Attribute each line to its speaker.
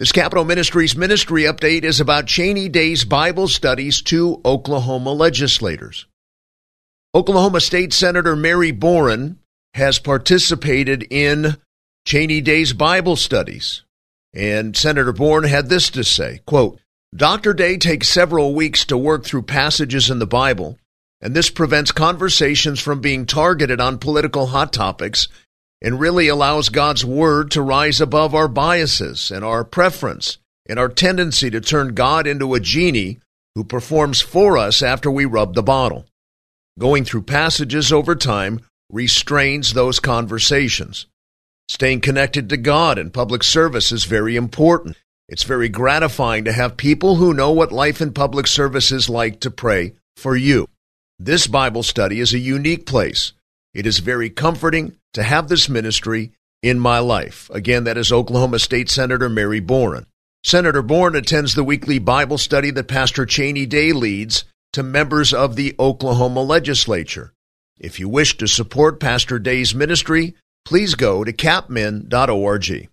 Speaker 1: This Capitol Ministries ministry update is about Cheyne Days Bible studies to Oklahoma legislators. Oklahoma State Senator Mary Boren has participated in Cheyne Days Bible studies. And Senator Boren had this to say, quote, Dr. Day takes several weeks to work through passages in the Bible, and this prevents conversations from being targeted on political hot topics and really allows God's Word to rise above our biases and our preference and our tendency to turn God into a genie who performs for us after we rub the bottle. Going through passages over time restrains those conversations. Staying connected to God in public service is very important. It's very gratifying to have people who know what life in public service is like to pray for you. This Bible study is a unique place. It is very comforting to have this ministry in my life. Again, that is Oklahoma State Senator Mary Boren. Senator Boren attends the weekly Bible study that Pastor Cheyne Day leads to members of the Oklahoma legislature. If you wish to support Pastor Day's ministry, please go to capmin.org.